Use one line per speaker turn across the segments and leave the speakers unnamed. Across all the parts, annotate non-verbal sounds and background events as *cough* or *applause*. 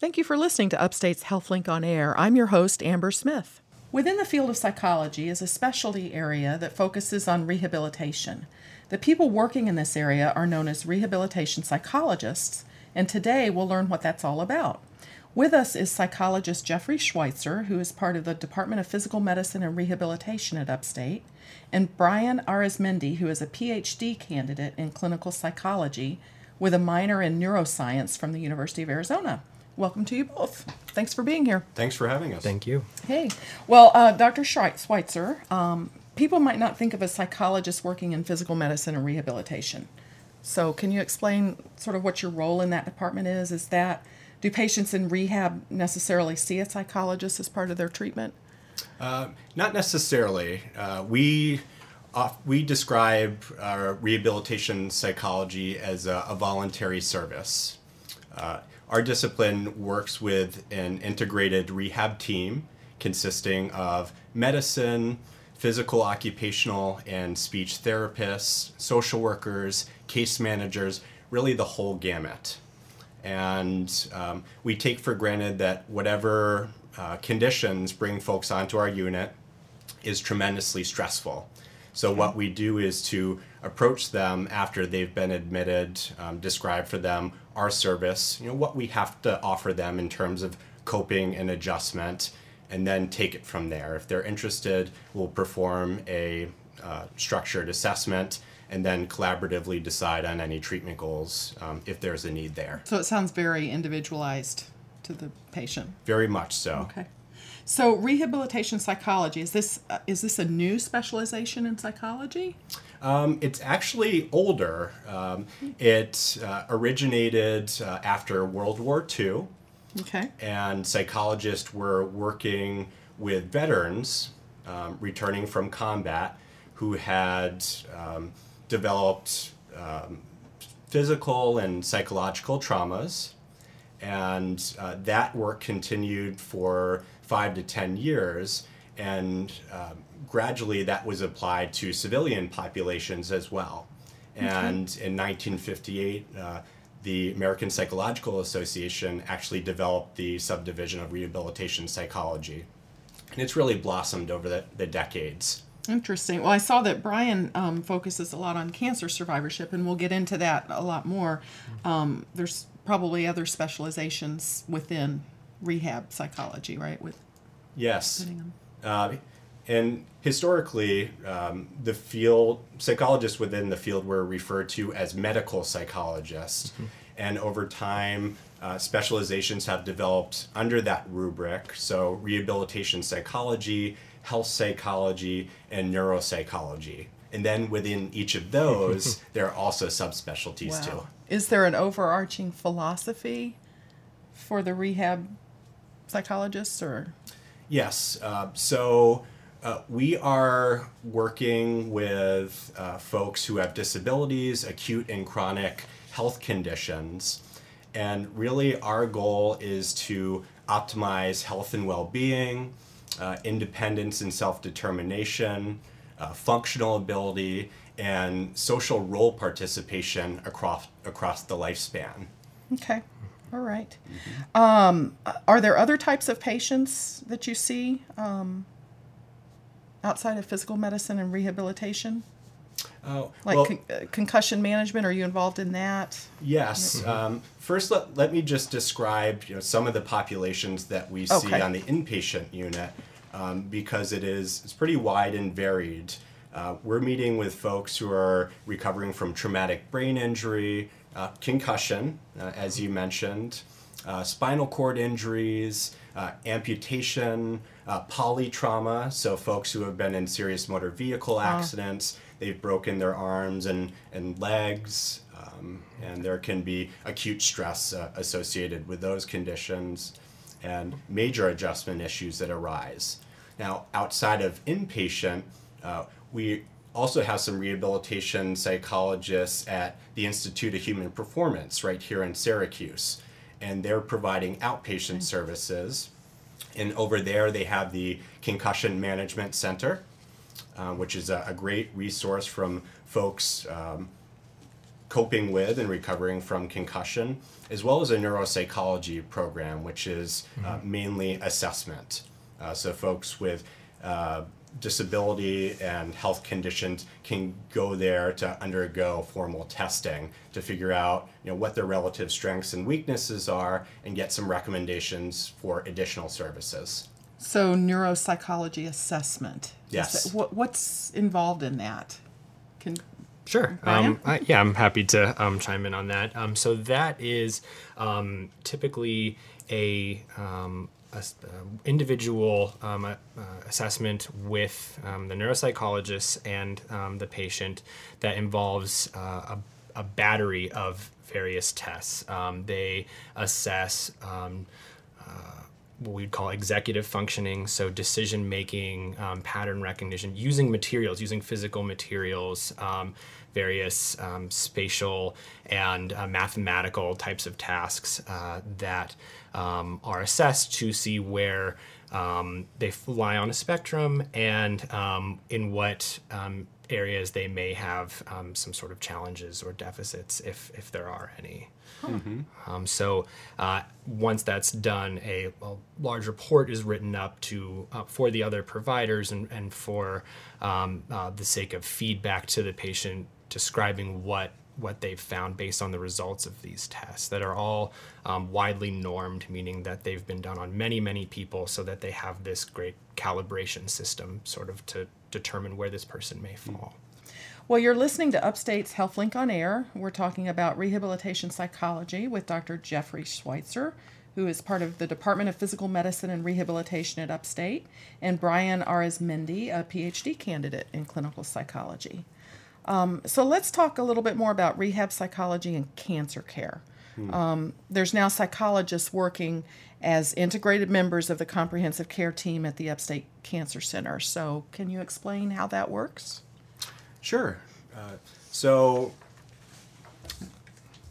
Thank you for listening to Upstate's HealthLink on Air. I'm your host, Amber Smith. Within the field of psychology is a specialty area that focuses on rehabilitation. The people working in this area are known as rehabilitation psychologists, and today we'll learn what that's all about. With us is psychologist Jeffrey Schweitzer, who is part of the Department of Physical Medicine and Rehabilitation at Upstate, and Brian Arizmendi, who is a PhD candidate in clinical psychology with a minor in neuroscience from the University of Arizona welcome to you both. Thanks for being here.
Thanks for having us.
Thank you.
Hey, well, uh, Dr. Schweitzer, um, people might not think of a psychologist working in physical medicine and rehabilitation. So, can you explain sort of what your role in that department is? Is that do patients in rehab necessarily see a psychologist as part of their treatment?
Uh, not necessarily. Uh, we uh, we describe rehabilitation psychology as a, a voluntary service. Our discipline works with an integrated rehab team consisting of medicine, physical, occupational, and speech therapists, social workers, case managers, really the whole gamut. And um, we take for granted that whatever uh, conditions bring folks onto our unit is tremendously stressful. So, what we do is to approach them after they've been admitted, um, describe for them our service, you know, what we have to offer them in terms of coping and adjustment, and then take it from there. If they're interested, we'll perform a uh, structured assessment and then collaboratively decide on any treatment goals um, if there's a need there.
So it sounds very individualized to the patient.
Very much so.
Okay. So rehabilitation psychology is this uh, is this a new specialization in psychology?
Um, it's actually older. Um, it uh, originated uh, after World War II.
Okay.
And psychologists were working with veterans um, returning from combat who had um, developed um, physical and psychological traumas. And uh, that work continued for five to 10 years. And um, gradually that was applied to civilian populations as well. And okay. in 1958, uh, the American Psychological Association actually developed the subdivision of rehabilitation psychology. And it's really blossomed over the, the decades.
Interesting. Well, I saw that Brian um, focuses a lot on cancer survivorship, and we'll get into that a lot more. Um, there's probably other specializations within rehab psychology, right? With
yes, uh, and historically, um, the field psychologists within the field were referred to as medical psychologists, mm-hmm. and over time, uh, specializations have developed under that rubric. So, rehabilitation psychology, health psychology, and neuropsychology. And then within each of those, *laughs* there are also subspecialties wow. too.
Is there an overarching philosophy for the rehab psychologists, or?
Yes. Uh, so uh, we are working with uh, folks who have disabilities, acute and chronic health conditions. And really, our goal is to optimize health and well being, uh, independence and self determination, uh, functional ability, and social role participation across, across the lifespan.
Okay. All right. mm-hmm. um, are there other types of patients that you see? Um, outside of physical medicine and rehabilitation?
Oh,
like well, con- uh, concussion management, are you involved in that?
Yes. Um, first, let, let me just describe you know, some of the populations that we see okay. on the inpatient unit um, because it is it's pretty wide and varied. Uh, we're meeting with folks who are recovering from traumatic brain injury, uh, concussion, uh, as you mentioned, uh, spinal cord injuries, uh, amputation, uh, polytrauma, so folks who have been in serious motor vehicle accidents, they've broken their arms and, and legs, um, and there can be acute stress uh, associated with those conditions and major adjustment issues that arise. Now, outside of inpatient, uh, we also have some rehabilitation psychologists at the Institute of Human Performance right here in Syracuse and they're providing outpatient services. And over there, they have the Concussion Management Center, uh, which is a, a, great resource from folks um, coping with and recovering from concussion, as well as a neuropsychology program, which is uh, mainly assessment. Uh, so folks with uh, disability and health conditions can go there to undergo formal testing to figure out you know what their relative strengths and weaknesses are and get some recommendations for additional services.
So, neuropsychology assessment.
Yes.
that- what, what's involved in that? Can
Sure. Um, I, yeah, I'm happy to um, chime in on that. Um, so that is um, typically a, um, uh, individual um, uh, assessment with um, the neuropsychologist and um, the patient that involves uh, a, a battery of various tests. Um, they assess. What we'd call executive functioning, so decision making, um, pattern recognition, using materials, using physical materials, um, various um, spatial and uh, mathematical types of tasks uh, that um, are assessed to see where um, they lie on a spectrum and um, in what areas they may have some sort of challenges or deficits, if if there are any. Um, so uh, once that's done, a, a large report is written up to uh, for the other providers and, and for um, uh, the sake of feedback to the patient, describing what what they've found based on the results of these tests that are all um, widely normed, meaning that they've been done on many many people, so that they have this great calibration system, sort of to determine where this person may fall.
Well, you're listening to Upstate's HealthLink on Air. We're talking about rehabilitation psychology with Dr. Jeffrey Schweitzer, who is part of the Department of Physical Medicine and Rehabilitation at Upstate, and Brian Arizmendi, a PhD candidate in clinical psychology. Um, so let's talk a little bit more about rehab psychology and cancer care. Um, there's now psychologists working as integrated members of the comprehensive care team at the Upstate Cancer Center. So, can you explain how that works?
Sure. Uh, so,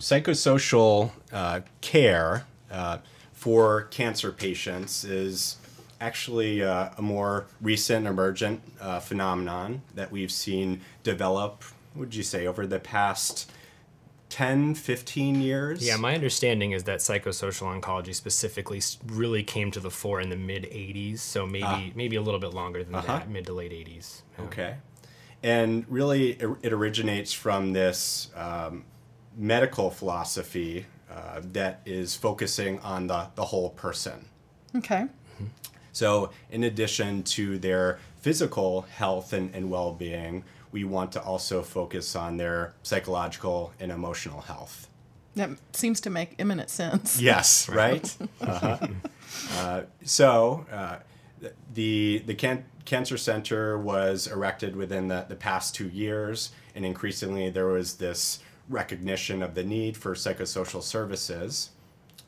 psychosocial uh, care uh, for cancer patients is actually uh, a more recent emergent uh, phenomenon that we've seen develop, would you say, over the past 10, 15 years?
Yeah, my understanding is that psychosocial oncology specifically really came to the fore in the mid '80s, so maybe maybe a little bit longer than that, mid to late '80s. Yeah.
Okay. And really, it, it originates from this um, medical philosophy uh, that is focusing on the, the whole person.
Okay.
So, in addition to their physical health and, and well being, we want to also focus on their psychological and emotional health.
That seems to make imminent sense.
Yes, *laughs* right. uh-huh. uh, so uh, the the can- cancer center was erected within the, the past two years, and increasingly there was this recognition of the need for psychosocial services.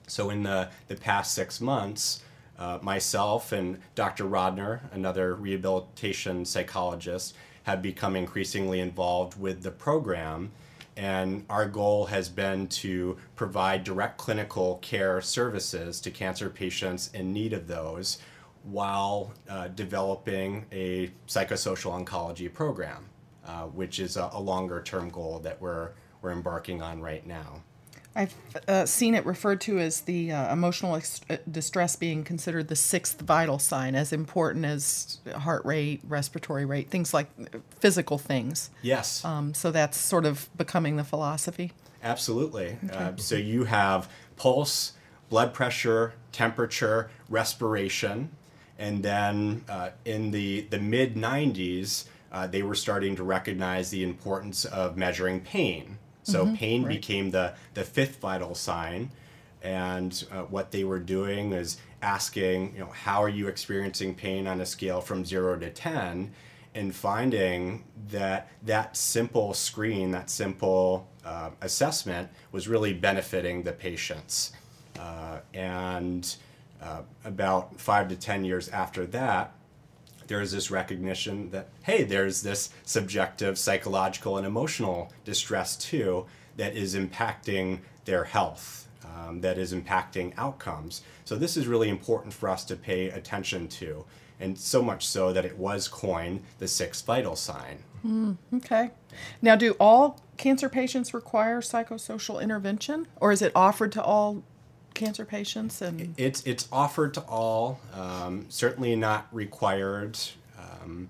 So in the the past six months. Uh, myself and Dr. Rodner, another rehabilitation psychologist, have become increasingly involved with the program and our goal has been to provide direct clinical care services to cancer patients in need of those while uh, developing a psychosocial oncology program, uh, which is a, a longer term goal that we're, we're embarking on right now.
I've uh, seen it referred to as the uh, emotional ex- uh, distress being considered the sixth vital sign, as important as heart rate, respiratory rate, things like uh, physical things.
Yes.
Um, so that's sort of becoming the philosophy.
Absolutely. Uh, so you have pulse, blood pressure, temperature, respiration, and then uh, in the, the mid 90s, uh, they were starting to recognize the importance of measuring pain. So pain became the, the fifth vital sign. And uh, what they were doing is asking, you know, how are you experiencing pain on a scale from zero to 10? And finding that that simple screen, that simple uh, assessment was really benefiting the patients. Uh, and uh, about five to 10 years after that, there's this recognition that hey there's this subjective psychological and emotional distress too that is impacting their health um, that is impacting outcomes. So, this is really important for us to pay attention to, and so much so that it was coined the sixth vital sign.
Okay. Now, do all cancer patients require psychosocial intervention, or is it offered to all cancer patients? And
It's it's offered to all, um, certainly not required. Um,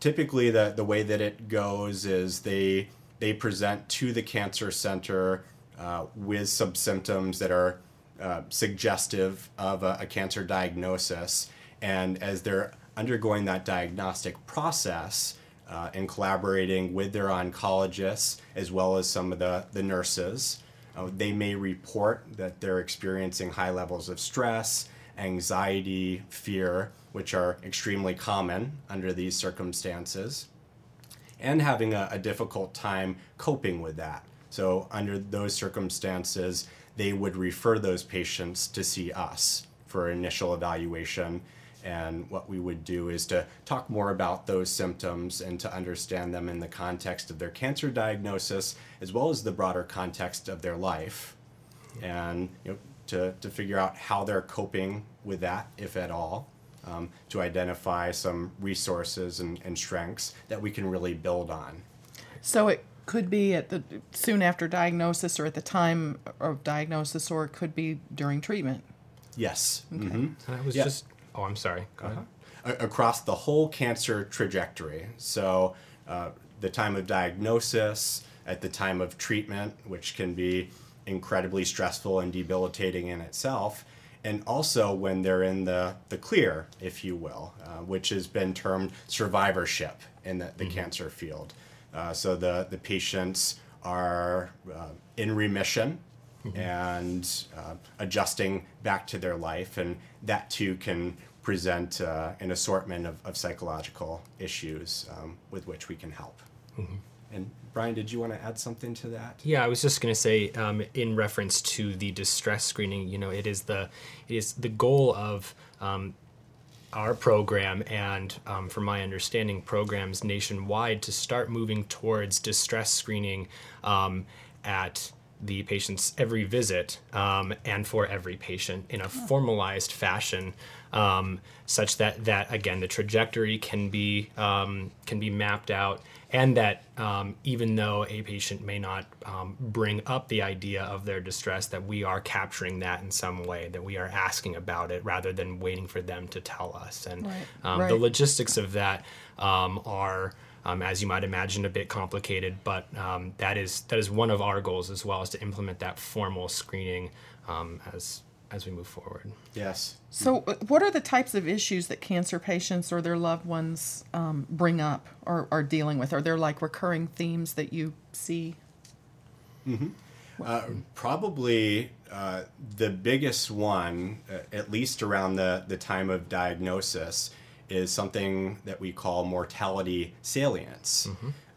typically, the the way that it goes is they they present to the cancer center uh, with some symptoms that are uh, suggestive of a, a cancer diagnosis, and as they're undergoing that diagnostic process. Uh, and collaborating with their oncologists as well as some of the, the nurses, uh, they may report that they're experiencing high levels of stress, anxiety, fear, which are extremely common under these circumstances, and having a, a difficult time coping with that. So, under those circumstances, they would refer those patients to see us for initial evaluation. And what we would do is to talk more about those symptoms and to understand them in the context of their cancer diagnosis as well as the broader context of their life. And you know, to, to figure out how they're coping with that, if at all, um, to identify some resources and, and strengths that we can really build on.
so it could be at the soon after diagnosis, or at the time of diagnosis, or it could be during treatment.
Yes. mhm.
That was
Yeah.
just. Oh, I'm sorry. Go ahead.
A- across the whole cancer trajectory. So, uh, the time of diagnosis, at the time of treatment, which can be incredibly stressful and debilitating in itself, and also when they're in the, the clear, if you will, uh, which has been termed survivorship in the, the cancer field. Uh, so, the, the patients are uh, in remission and uh, adjusting back to their life, and that too can present uh, an assortment of, of psychological issues um, with which we can help. And Brian, did you want to add something to that?
Yeah, I was just going to say, um, in reference to the distress screening, you know, it is the it is the goal of um, our program and, um, from my understanding, programs nationwide to start moving towards distress screening um, at the patient's every visit um, and for every patient in a formalized fashion, um, such that that again the trajectory can be um, can be mapped out, and that um, even though a patient may not um, bring up the idea of their distress, that we are capturing that in some way, that we are asking about it rather than waiting for them to tell us, and
Right.
um, the logistics of that um, are. Um, as you might imagine, a bit complicated, but um, that is that is one of our goals as well, is to implement that formal screening um, as as we move forward.
Yes.
So, uh, what are the types of issues that cancer patients or their loved ones um, bring up or are dealing with? Are there like recurring themes that you see?
Uh, probably uh, the biggest one, uh, at least around the, the time of diagnosis, is something that we call mortality salience.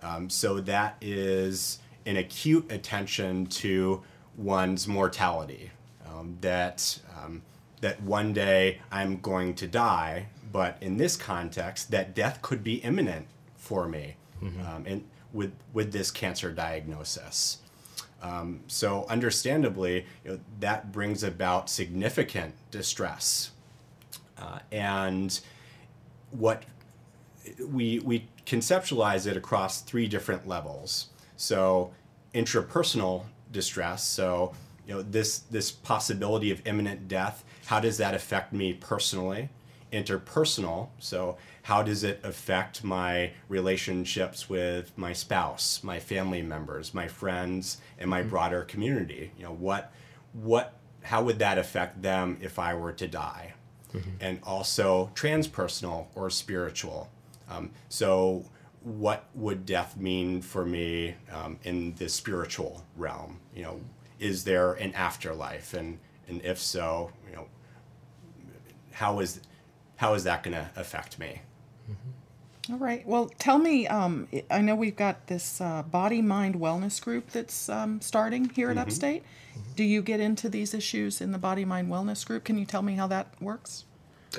Um, so that is an acute attention to one's mortality. Um, that um, that one day I'm going to die, but in this context, that death could be imminent for me, um, and with with this cancer diagnosis. Um, so, understandably, you know, that brings about significant distress, uh, and what we we conceptualize it across three different levels. So, intrapersonal distress. So, you know, this this possibility of imminent death. How does that affect me personally? Interpersonal. So, how does it affect my relationships with my spouse, my family members, my friends, and my mm-hmm. broader community? You know, what what how would that affect them if I were to die? And also transpersonal or spiritual. Um, so, what would death mean for me um, in the spiritual realm? You know, is there an afterlife, and and if so, you know, how is how is that going to affect me?
All right. Well, tell me. Um, I know we've got this uh, body mind wellness group that's um, starting here at Upstate. Do you get into these issues in the body mind wellness group? Can you tell me how that works?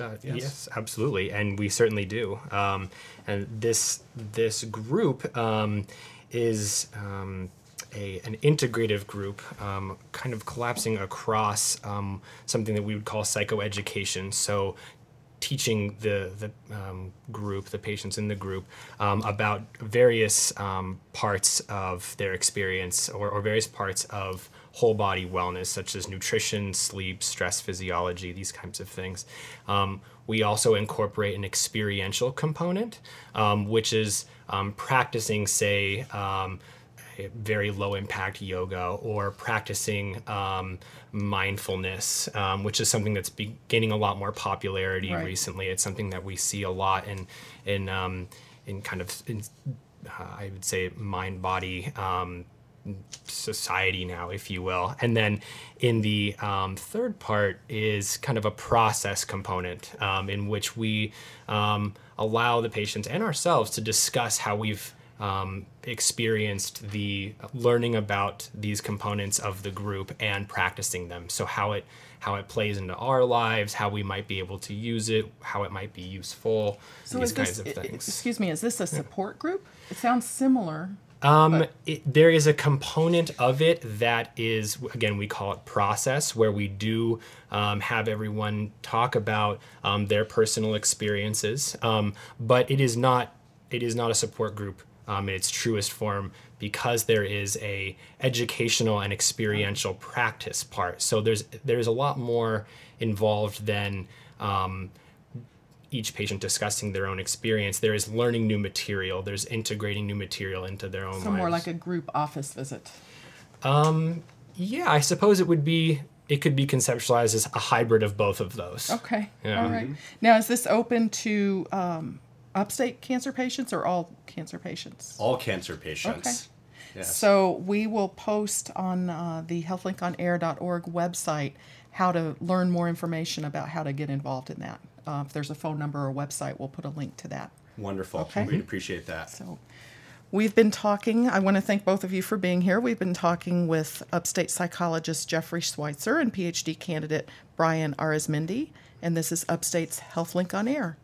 Uh, yes. absolutely, and we certainly do. Um, and this this group um, is um, a an integrative group, um, kind of collapsing across um, something that we would call psychoeducation. So teaching the the um, group, the patients in the group, um, about various um, parts of their experience or, or, various parts of whole body wellness, such as nutrition, sleep, stress physiology, these kinds of things. Um, we also incorporate an experiential component, um, which is um, practicing, say, very low impact yoga or practicing um, mindfulness, um, which is something that's be- gaining a lot more popularity right. recently. It's something that we see a lot in in um, in kind of in, uh, I would say mind body um, society now, if you will. And then in the um, third part is kind of a process component um, in which we um, allow the patients and ourselves to discuss how we've um, experienced the learning about these components of the group and practicing them. So how it how it plays into our lives, how we might be able to use it, how it might be useful, so these kinds
this,
of things.
Excuse me, is this a support group? It sounds similar.
Um, it, there is a component of it that is, again, we call it process, where we do um, have everyone talk about um, their personal experiences, um, but it is not it is not a support group um, in its truest form because there is a educational and experiential practice part. So there's there's a lot more involved than um, each patient discussing their own experience. There is learning new material. There's integrating new material into their own.
So
lives.
more like a group office visit.
Um, yeah, I suppose it would be. It could be conceptualized as a hybrid of both of those.
Okay. Yeah. All right. Now, is this open to um, upstate cancer patients or all cancer patients?
All cancer patients. Okay.
Yes. So we will post on uh, the healthlinkonair.org website how to learn more information about how to get involved in that. Uh, if there's a phone number or website, we'll put a link to that.
Wonderful. Okay. We'd appreciate that.
So we've been talking, I want to thank both of you for being here. We've been talking with upstate psychologist Jeffrey Schweitzer and PhD candidate Brian Arizmendi, and this is Upstate's HealthLink on Air.